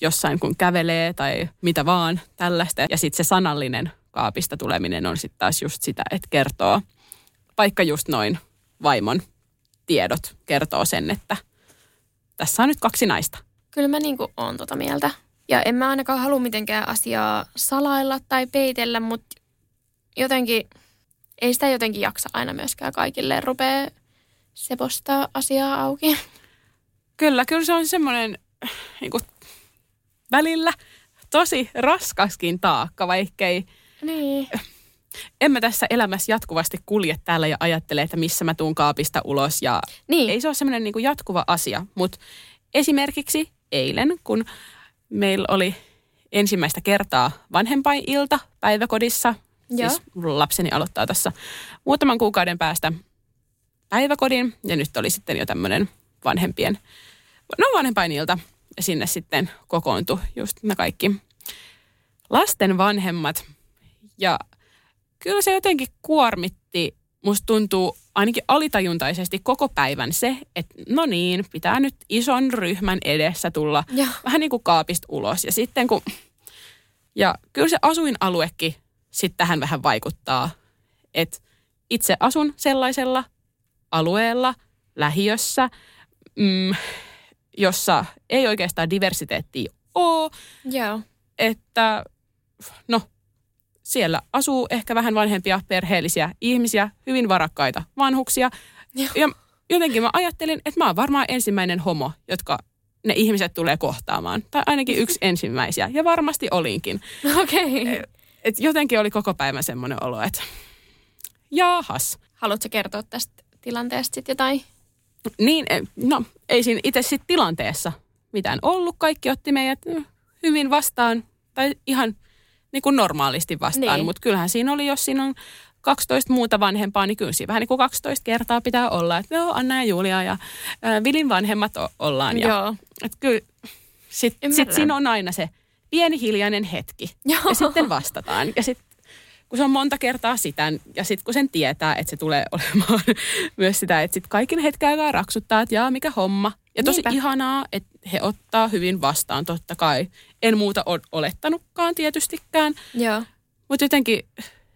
jossain kun kävelee tai mitä vaan tällaista. Ja sitten se sanallinen kaapista tuleminen on sitten taas just sitä, että kertoo vaikka just noin vaimon tiedot kertoo sen, että tässä on nyt kaksi naista. Kyllä mä niin kuin oon tota mieltä. Ja en mä ainakaan halua mitenkään asiaa salailla tai peitellä, mutta jotenkin, ei sitä jotenkin jaksa aina myöskään kaikille rupea sepostaa asiaa auki. Kyllä, kyllä se on semmoinen niin kuin, välillä tosi raskaskin taakka, vaikkei Niin. en mä tässä elämässä jatkuvasti kulje täällä ja ajattele, että missä mä tuun kaapista ulos. Ja Niin. ei se ole semmoinen niin jatkuva asia, mutta esimerkiksi eilen, kun meillä oli ensimmäistä kertaa vanhempainilta päiväkodissa, Joo. siis lapseni aloittaa tässä muutaman kuukauden päästä päiväkodin ja nyt oli sitten jo tämmöinen vanhempien, no vanhempainilta ja sinne sitten kokoontui just me kaikki lasten vanhemmat ja kyllä se jotenkin kuormitti, musta tuntuu ainakin alitajuntaisesti koko päivän se, että no niin, pitää nyt ison ryhmän edessä tulla Joo. vähän niin kuin kaapista ulos. Ja sitten kun, ja kyllä se asuinaluekin sitten tähän vähän vaikuttaa, että itse asun sellaisella alueella, lähiössä, mm, jossa ei oikeastaan diversiteettiä ole, Joo. että no, siellä asuu ehkä vähän vanhempia perheellisiä ihmisiä, hyvin varakkaita vanhuksia. Joo. Ja jotenkin mä ajattelin, että mä oon varmaan ensimmäinen homo, jotka ne ihmiset tulee kohtaamaan. Tai ainakin yksi ensimmäisiä. Ja varmasti olinkin. Okei. Okay. Et jotenkin oli koko päivän semmoinen olo, että jaahas. Haluatko kertoa tästä tilanteesta sitten jotain? Niin, eh, no ei siinä itse sitten tilanteessa mitään ollut. Kaikki otti meidät mm, hyvin vastaan tai ihan niin kuin normaalisti vastaan. Niin. Mutta kyllähän siinä oli, jos siinä on 12 muuta vanhempaa, niin kyllä siinä vähän niin kuin 12 kertaa pitää olla. Että joo, Anna ja Julia ja äh, Vilin vanhemmat o- ollaan. Ja, Joo. Et kyllä sitten sit siinä on aina se pieni hiljainen hetki. Joo. Ja sitten vastataan. Ja sitten kun se on monta kertaa sitä, ja sitten kun sen tietää, että se tulee olemaan myös sitä, että sitten kaikin hetken aikaa raksuttaa, että jaa, mikä homma. Ja tosi Niinpä. ihanaa, että he ottaa hyvin vastaan, totta kai. En muuta olettanutkaan tietystikään, Joo. mutta jotenkin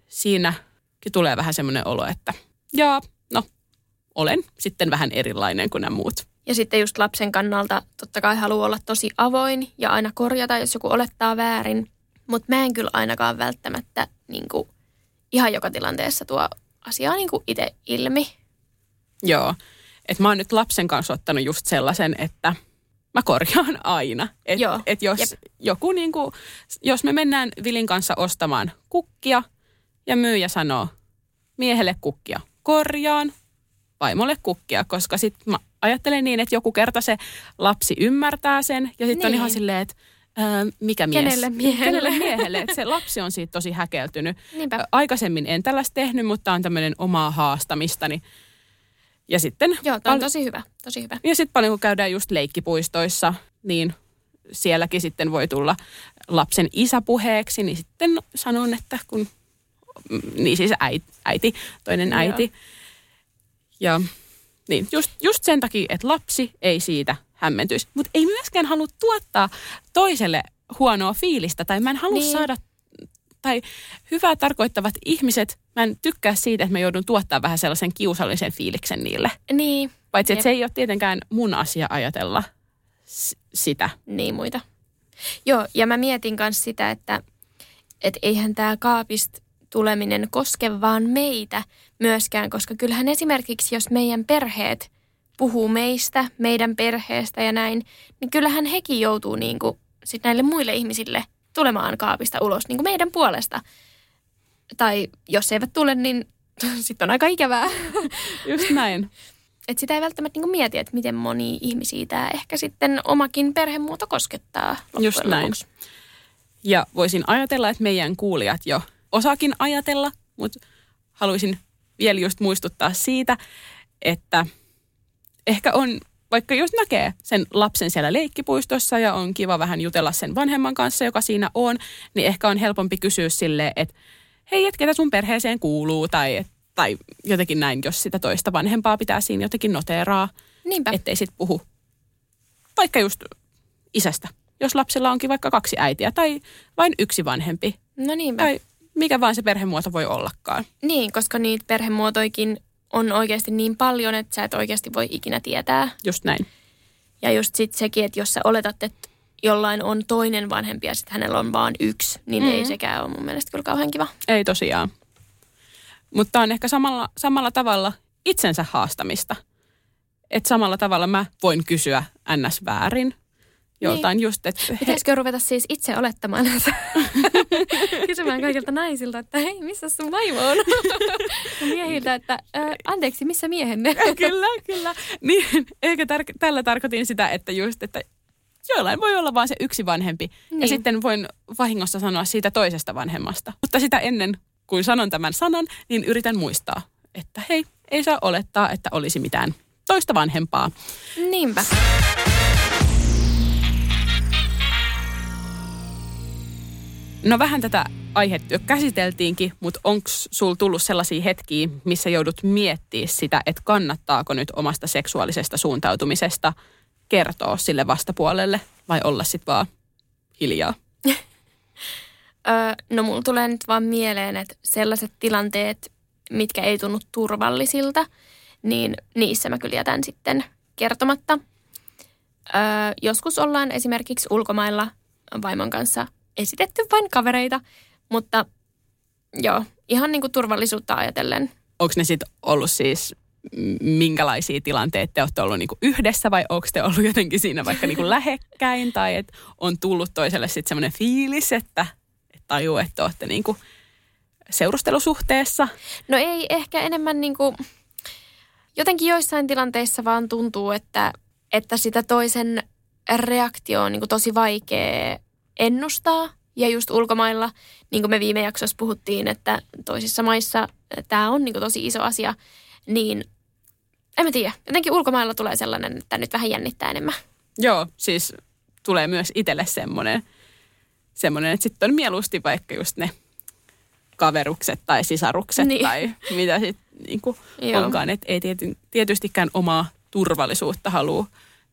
siinäkin tulee vähän semmoinen olo, että jaa, no, olen sitten vähän erilainen kuin nämä muut. Ja sitten just lapsen kannalta totta kai haluaa olla tosi avoin ja aina korjata, jos joku olettaa väärin. Mutta mä en kyllä ainakaan välttämättä niin kuin, ihan joka tilanteessa tuo asiaa niin itse ilmi. Joo. Että mä oon nyt lapsen kanssa ottanut just sellaisen, että mä korjaan aina. Et, Joo, et jos jep. joku niinku, jos me mennään Vilin kanssa ostamaan kukkia ja myyjä sanoo miehelle kukkia, korjaan vaimolle kukkia, koska sit mä ajattelen niin, että joku kerta se lapsi ymmärtää sen ja sitten on Niin. ihan silleen, että Öö, mikä mies? Kenelle miehelle? Kenelle miehelle? Se lapsi on siitä tosi häkeltynyt. Niinpä. Aikaisemmin en tällaista tehnyt, mutta on tämmöinen omaa haastamistani. Ja sitten, Joo, tämä on tosi hyvä, tosi hyvä. ja sitten paljon kun käydään just leikkipuistoissa, niin sielläkin sitten voi tulla lapsen isä puheeksi, niin sitten sanon, että kun, mm, niin siis äiti, äiti toinen Joo. äiti. Ja niin, just, just sen takia, että lapsi ei siitä hämmentyisi. Mutta ei myöskään halua tuottaa toiselle huonoa fiilistä, tai mä en halua Niin. saada, tai hyvää tarkoittavat ihmiset, mä en tykkää siitä, että mä joudun tuottaa vähän sellaisen kiusallisen fiiliksen niille. Niin, Paitsi, Jep. että se ei ole tietenkään mun asia ajatella s- sitä. niin muita. Joo, ja mä mietin myös sitä, että et eihän tämä kaapista tuleminen koske vaan meitä myöskään, koska kyllähän esimerkiksi jos meidän perheet puhuu meistä, meidän perheestä ja näin, niin kyllähän hekin joutuu niin kuin sit näille muille ihmisille tulemaan kaapista ulos niin kuin meidän puolesta. Tai jos eivät tule, niin sitten on aika ikävää. Just näin. Et sitä ei välttämättä niin mieti, että miten moni ihmisiä tämä ehkä sitten omakin perhemuoto koskettaa. Just näin. lopuksi. Ja voisin ajatella, että meidän kuulijat jo osaakin ajatella, mutta haluaisin vielä just muistuttaa siitä, että ehkä on, vaikka jos näkee sen lapsen siellä leikkipuistossa ja on kiva vähän jutella sen vanhemman kanssa, joka siinä on, niin ehkä on helpompi kysyä sille, että hei, et ketä sun perheeseen kuuluu tai, tai jotenkin näin, jos sitä toista vanhempaa pitää siinä jotenkin noteeraa, Niinpä. ettei sit puhu vaikka just isästä. Jos lapsella onkin vaikka kaksi äitiä tai vain yksi vanhempi No niinpä. tai mikä vaan se perhemuoto voi ollakaan. Niin, koska niitä perhemuotoikin on oikeasti niin paljon, että sä et oikeasti voi ikinä tietää. Just näin. Ja just sit sekin, että jos sä oletat, että jollain on toinen vanhempi ja sitten hänellä on vaan yksi, niin mm-hmm. ei sekään ole mun mielestä kyllä kauhean kiva. Ei tosiaan. Mutta on ehkä samalla, samalla tavalla itsensä haastamista. Että samalla tavalla mä voin kysyä ns. väärin joltain niin. just, että he, Pitäisikö ruveta siis itse olettamaan? Kysymään kaikilta naisilta, että hei, missä sun vaimo on? Miehiltä, että ö, anteeksi, missä miehenne? kyllä, kyllä. Niin, eikä tar- tällä tarkoitin sitä, että just, että joillain voi olla vain se yksi vanhempi. Niin. Ja Niin. sitten voin vahingossa sanoa siitä toisesta vanhemmasta. Mutta sitä ennen kuin sanon tämän sanan, niin yritän muistaa, että hei, ei saa olettaa, että olisi mitään toista vanhempaa. Niinpä. No vähän tätä aihetta käsiteltiinkin, mutta onko sul tullut sellaisia hetkiä, missä joudut miettimään sitä, että kannattaako nyt omasta seksuaalisesta suuntautumisesta kertoa sille vastapuolelle vai olla sitten vaan hiljaa? No mulla tulee nyt vaan mieleen, että sellaiset tilanteet, mitkä ei tunnu turvallisilta, niin niissä mä kyllä jätän sitten kertomatta. Öö, joskus ollaan esimerkiksi ulkomailla vaimon kanssa esitetty vain kavereita, mutta joo, ihan niin kuin turvallisuutta ajatellen. Onko ne sitten ollut siis minkälaisia tilanteita te olette ollut niinku yhdessä vai onko te ollut jotenkin siinä vaikka niinku lähekkäin tai että on tullut toiselle sitten semmoinen fiilis, että et tajuu, että olette niinku seurustelusuhteessa? No ei ehkä enemmän niin kuin, jotenkin joissain tilanteissa vaan tuntuu, että, että sitä toisen reaktio on niin kuin tosi vaikea ennustaa. Ja just ulkomailla, niin kuin me viime jaksossa puhuttiin, että toisissa maissa tämä on niin kuin tosi iso asia, niin en mä tiedä. Jotenkin ulkomailla tulee sellainen, että nyt vähän jännittää enemmän. Joo, siis tulee myös itselle semmoinen, semmoinen että sitten on mieluusti vaikka just ne kaverukset tai sisarukset Niin. tai mitä sitten niinku Joo. onkaan. Että ei tiety, tietystikään omaa turvallisuutta halua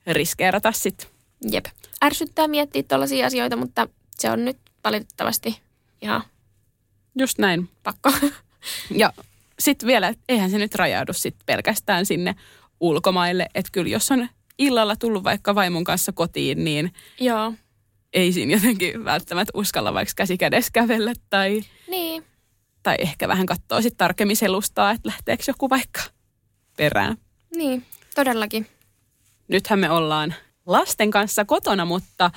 riskeerata sitten. Jep. Ärsyttää miettiä tällaisia asioita, mutta se on nyt valitettavasti ihan Just näin. pakko. Ja sitten vielä, eihän se nyt rajaudu sit pelkästään sinne ulkomaille. Että kyllä jos on illalla tullut vaikka vaimon kanssa kotiin, niin Joo. ei siinä jotenkin välttämättä uskalla vaikka käsi kädessä kävellä tai, Niin. tai ehkä vähän katsoa sitten tarkemmin selustaa, että lähteekö joku vaikka perään. Niin, todellakin. Nythän me ollaan lasten kanssa kotona, mutta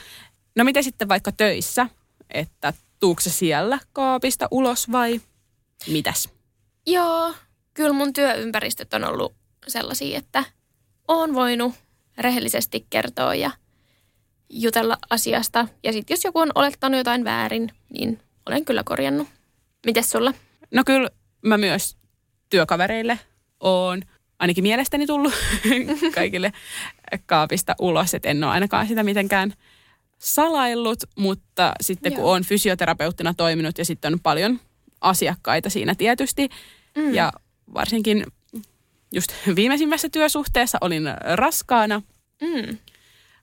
no miten sitten vaikka töissä, että tuukse se siellä kaapista ulos vai mitäs? Joo, kyllä mun työympäristöt on ollut sellaisia, että oon voinut rehellisesti kertoa ja, jutella asiasta. Ja sitten jos joku on olettanut jotain väärin, niin olen kyllä korjannut. Mites sulla? No kyllä mä myös työkavereille on ainakin mielestäni tullut kaikille kaapista ulos, että en ole ainakaan sitä mitenkään salaillut, mutta sitten kun Joo. on fysioterapeuttina toiminut ja sitten on paljon asiakkaita siinä tietysti mm. ja varsinkin just viimeisimmässä työsuhteessa olin raskaana, Mm.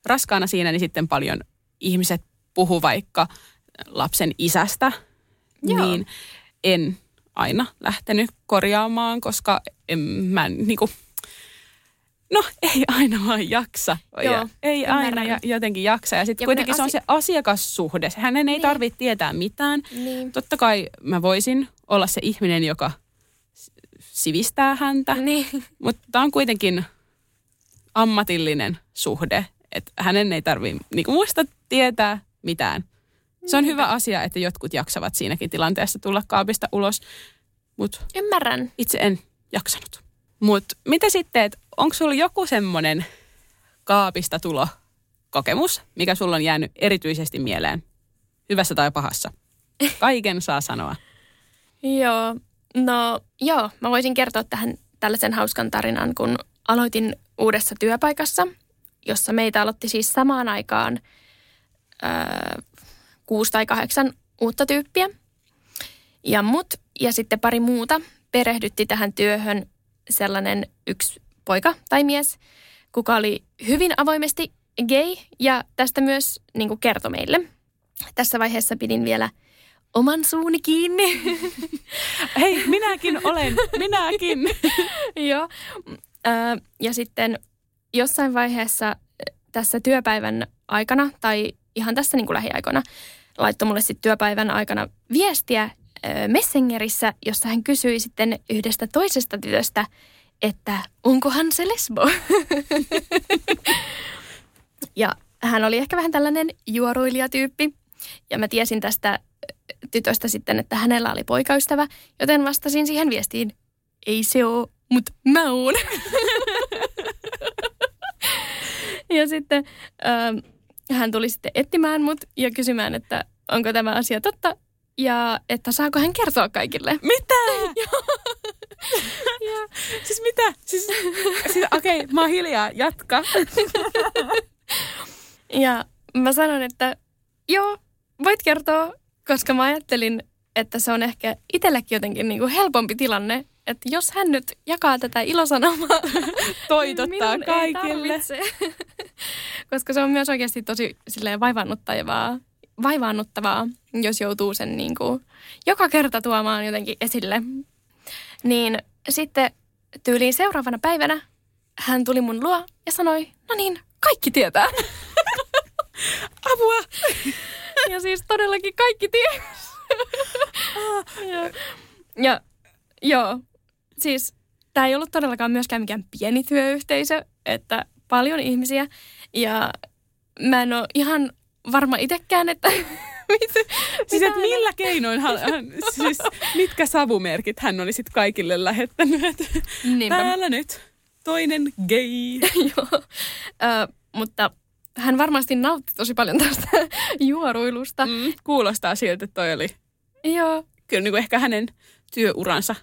raskaana siinä, niin sitten paljon ihmiset puhu vaikka lapsen isästä, Joo. niin en aina lähtenyt korjaamaan, koska en, mä en niinku, no ei aina vaan jaksa. Joo, ja, ei aina ja, jotenkin jaksa. Ja sitten Ja kuitenkin se on asi- se asiakassuhde. Hänen ei Niin. tarvitse tietää mitään. Niin. Totta kai mä voisin olla se ihminen, joka sivistää häntä, Niin. mutta tämä on kuitenkin ammatillinen suhde. Että hänen ei tarvitse niinku muista tietää mitään. Se on hyvä asia, että jotkut jaksavat siinäkin tilanteessa tulla kaapista ulos, mutta Ymmärrän. itse en jaksanut. Mutta mitä sitten, että onko sulla joku semmoinen kaapista tulo kokemus, mikä sulla on jäänyt erityisesti mieleen, hyvässä tai pahassa? Kaiken saa sanoa. Joo, no joo, mä voisin kertoa tähän tällaisen hauskan tarinan, kun aloitin uudessa työpaikassa, jossa meitä aloitti siis samaan aikaan öö, kuusi tai kahdeksan uutta tyyppiä. Ja mut ja sitten pari muuta perehdytti tähän työhön sellainen yksi poika tai mies, kuka oli hyvin avoimesti gay ja tästä myös niin kuin kertoi meille. Tässä vaiheessa pidin vielä oman suuni kiinni. Hei, minäkin olen, minäkin. Joo. Ja sitten jossain vaiheessa tässä työpäivän aikana tai ihan tässä niin kuin lähiaikoina laittoi mulle sitten työpäivän aikana viestiä Messengerissä, jossa hän kysyi sitten yhdestä toisesta tytöstä, että onkohan se lesbo? ja hän oli ehkä vähän tällainen juoruilijatyyppi. Ja mä tiesin tästä tytöstä sitten, että hänellä oli poikaystävä, joten vastasin siihen viestiin, ei se oo, mutta mä oon. ja sitten ähm, hän tuli sitten etsimään mut ja kysymään, että onko tämä asia totta ja että saako hän kertoa kaikille. Mitä? Ja, Siis mitä? Siis, siis okei, okay, mä oon hiljaa, jatka. ja mä sanoin, että joo, voit kertoa, koska mä ajattelin, että se on ehkä itsellekin jotenkin niin kuin helpompi tilanne, että jos hän nyt jakaa tätä ilosanomaa, Toitottaa ei kaikille. Koska se on myös oikeasti tosi silleen vaivaannuttavaa, vaivaannuttavaa, jos joutuu sen niin kuin joka kerta tuomaan jotenkin esille. Niin sitten tyyliin seuraavana päivänä hän tuli mun luo ja sanoi, no niin, kaikki tietää. Apua! Ja siis todellakin kaikki ties. ja, ja joo, siis tämä ei ollut todellakaan myöskään mikään pieni työyhteisö, että paljon ihmisiä. Ja mä en ole ihan varma itsekään, että mit, Siis et millä keinoin, hän, hän, siis mitkä savumerkit hän oli sitten kaikille lähettänyt, että Niinpä. täällä nyt toinen gay. Joo. Ö, mutta hän varmasti nautti tosi paljon tästä juoruilusta. Mm. Kuulostaa siltä, että toi oli Joo. kyllä niin kuin ehkä hänen työuransa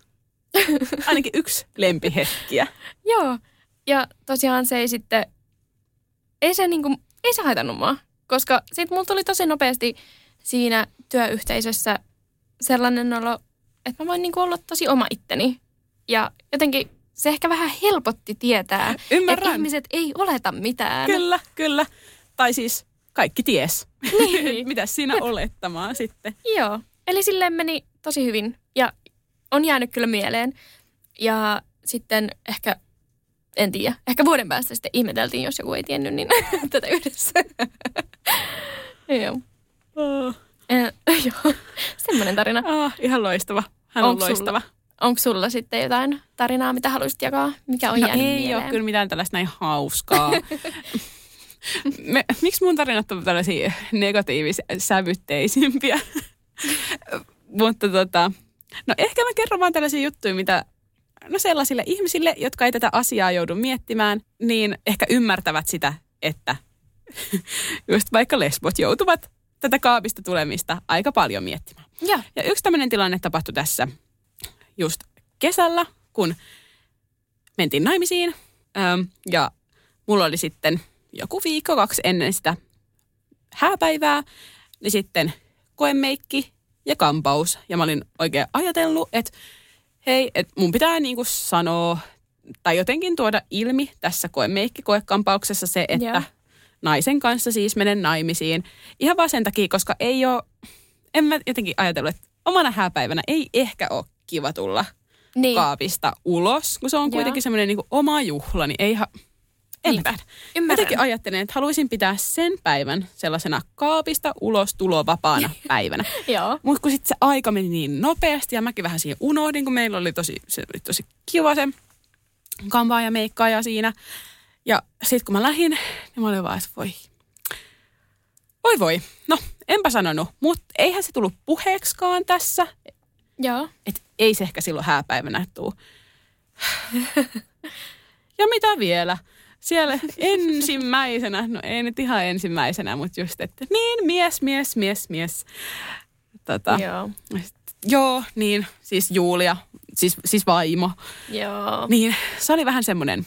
ainakin yksi lempihetkiä. Joo. Ja tosiaan se ei sitten, ei se, niinku, ei se haitannut mua. Koska sitten mulla tuli tosi nopeasti siinä työyhteisössä sellainen olo, että mä voin niinku olla tosi oma itteni. Ja jotenkin se ehkä vähän helpotti tietää, että Ymmärrän. ihmiset ei oleta mitään. Kyllä, kyllä. Tai siis kaikki ties. Niin. Mitäs siinä olettamaan sitten? Joo, eli silleen meni tosi hyvin ja on jäänyt kyllä mieleen. Ja sitten ehkä, en tiedä, ehkä vuoden päästä sitten ihmeteltiin, jos joku ei tiennyt, niin tätä yhdessä. joo. Oh. Eh, joo, semmoinen tarina. Ah, ihan loistava. Hän on Onks sulla- loistava. Onko sulla sitten jotain tarinaa, mitä haluaisit jakaa? Mikä on No jäänyt ei mieleen? ole kyllä mitään tällaista näin hauskaa. Me, miksi mun tarinat on tällaisia negatiivis-sävytteisimpiä? Mutta tota, no ehkä mä kerron vaan tällaisia juttuja, mitä no sellaisille ihmisille, jotka ei tätä asiaa joudu miettimään, niin ehkä ymmärtävät sitä, että just vaikka lesbot joutuvat tätä kaapista tulemista aika paljon miettimään. Joo. Ja yksi tämmöinen tilanne tapahtui tässä just kesällä, kun mentiin naimisiin. Ähm, ja mulla oli sitten joku viikko, kaksi ennen sitä hääpäivää, niin sitten koemeikki ja kampaus. Ja mä olin oikein ajatellut, että hei, että mun pitää niinku sanoa tai jotenkin tuoda ilmi tässä koemeikki koekampauksessa se, että Joo. naisen kanssa siis menen naimisiin. Ihan vaan sen takia, koska ei ole, en mä jotenkin ajatellut, että omana hääpäivänä ei ehkä ole kiva tulla Niin. kaapista ulos, kun se on Joo. kuitenkin semmoinen niin oma juhla, niin ei ihan, mä tiedä. Ymmärrän. Jotenkin ajattelen, että haluaisin pitää sen päivän sellaisena kaapista ulos tulovapaana päivänä. Joo. Mutta kun sitten se aika meni niin nopeasti ja mäkin vähän siihen unohdin, kun meillä oli tosi, se oli tosi kiva se kampaa ja meikkaaja siinä. Ja sitten kun mä lähdin, niin mä olin vaan, että voi, voi voi. No, enpä sanonut, mutta eihän se tullut puheeksikaan tässä. Joo. Että ei se ehkä silloin hääpäivänä tuu. ja mitä vielä? Siellä ensimmäisenä, no ei nyt ihan ensimmäisenä, mutta just, että niin, mies, mies, mies, mies. Tota, Joo. Joo, niin, siis Julia, siis, siis vaimo. Joo. Niin, se oli vähän semmoinen,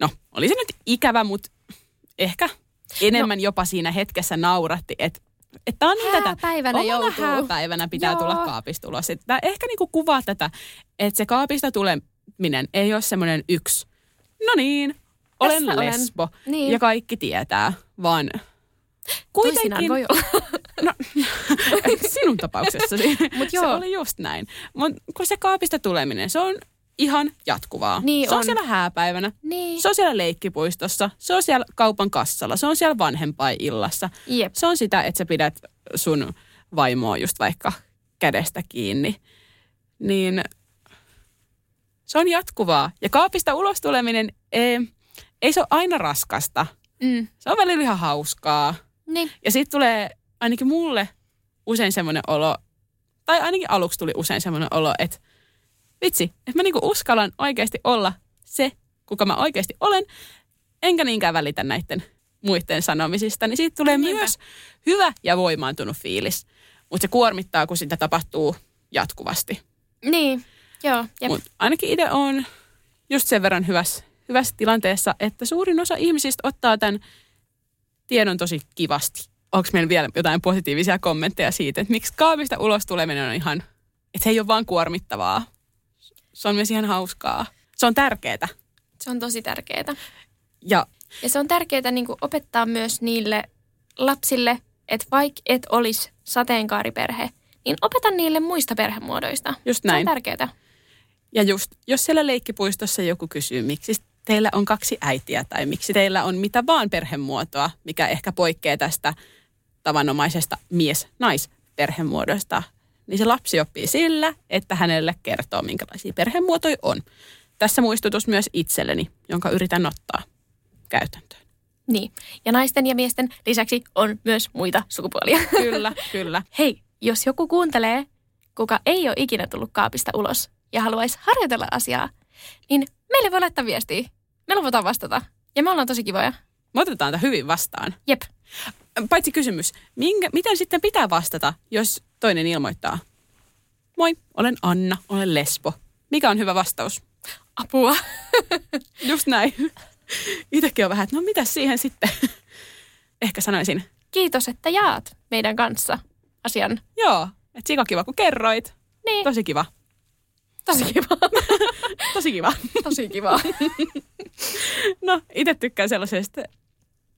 no oli se nyt ikävä, mutta ehkä enemmän no. jopa siinä hetkessä nauratti, että että tämä on niin tätä, omana joutuu. hääpäivänä pitää Joo. tulla kaapista ulos. Tää ehkä niinku kuvaa tätä, että se kaapista tuleminen ei ole semmoinen yksi, no niin, olen Tässä olen. lesbo Niin. ja kaikki tietää, vaan Toisinaan voi olla. No, sinun tapauksessasi. Mut Se joo. oli just näin. Mutta kun se kaapista tuleminen, se on ihan jatkuvaa. Niin se on. on. siellä hääpäivänä, Niin. se on siellä leikkipuistossa, se on siellä kaupan kassalla, se on siellä vanhempainillassa. Jep. Se on sitä, että sä pidät sun vaimoa just vaikka kädestä kiinni. Niin se on jatkuvaa. Ja kaapista ulos tuleminen, ei, ei se ole aina raskasta. Mm. Se on välillä ihan hauskaa. Niin. Ja sitten tulee ainakin mulle usein semmoinen olo, tai ainakin aluksi tuli usein semmoinen olo, että vitsi, että mä niinku uskallan oikeasti olla se, kuka mä oikeasti olen, enkä niinkään välitä näiden muiden sanomisista, niin siitä tulee Niinpä. myös hyvä ja voimaantunut fiilis. Mutta se kuormittaa, kun sitä tapahtuu jatkuvasti. Niin. Joo. Jep. Mutta ainakin itse on just sen verran hyvässä, hyvässä tilanteessa, että suurin osa ihmisistä ottaa tämän tiedon tosi kivasti. Onko meillä vielä jotain positiivisia kommentteja siitä, että miksi kaapista ulos tuleminen on ihan, että se ei ole vaan kuormittavaa. Se on myös ihan hauskaa. Se on tärkeää. Se on tosi tärkeää. Ja Ja se on tärkeää niin opettaa myös niille lapsille, että vaikka et olisi sateenkaariperhe, niin opeta niille muista perhemuodoista. just Se on näin. tärkeää. Ja just, jos siellä leikkipuistossa joku kysyy, miksi teillä on kaksi äitiä tai miksi teillä on mitä vaan perhemuotoa, mikä ehkä poikkeaa tästä tavanomaisesta mies-nais-perhemuodosta, niin se lapsi oppii sillä, että hänelle kertoo, minkälaisia perhemuotoja on. Tässä muistutus myös itselleni, jonka yritän ottaa käytäntöön. Niin. Ja naisten ja miesten lisäksi on myös muita sukupuolia. Kyllä, kyllä. Hei, jos joku kuuntelee, kuka ei ole ikinä tullut kaapista ulos ja haluaisi harjoitella asiaa, niin meille voi laittaa viestiä. Me luvataan vastata. Ja me ollaan tosi kivoja. Me otetaan tämä hyvin vastaan. Jep. Paitsi kysymys, minkä, miten sitten pitää vastata, jos toinen ilmoittaa? Moi, olen Anna, olen lesbo. Mikä on hyvä vastaus? Apua. Just näin. Itsekin on vähän, että no mitä siihen sitten? Ehkä sanoisin, Kiitos, että jaat meidän kanssa asian. joo, että sika kiva kun kerroit. Niin. Tosi kiva. Tosi kiva. Tosi kiva. Tosi kiva. No, itse tykkään sellaisesta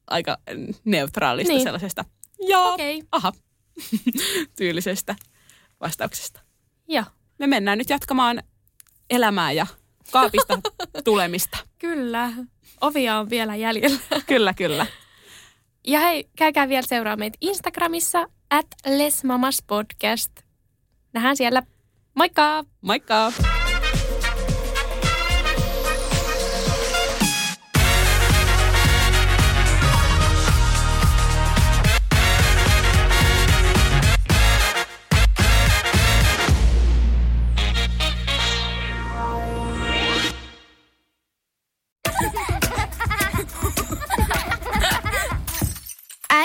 aika neutraalista Niin. sellaisesta. Joo, Okei. aha, tyylisestä vastauksesta. Joo. Me mennään nyt jatkamaan elämää ja kaapista tulemista. Kyllä. Ovia on vielä jäljellä. Kyllä, kyllä. Ja hei, käykää vielä seuraa meitä Instagramissa at lesmamaspodcast. Nähdään siellä. Moikka! Moikka!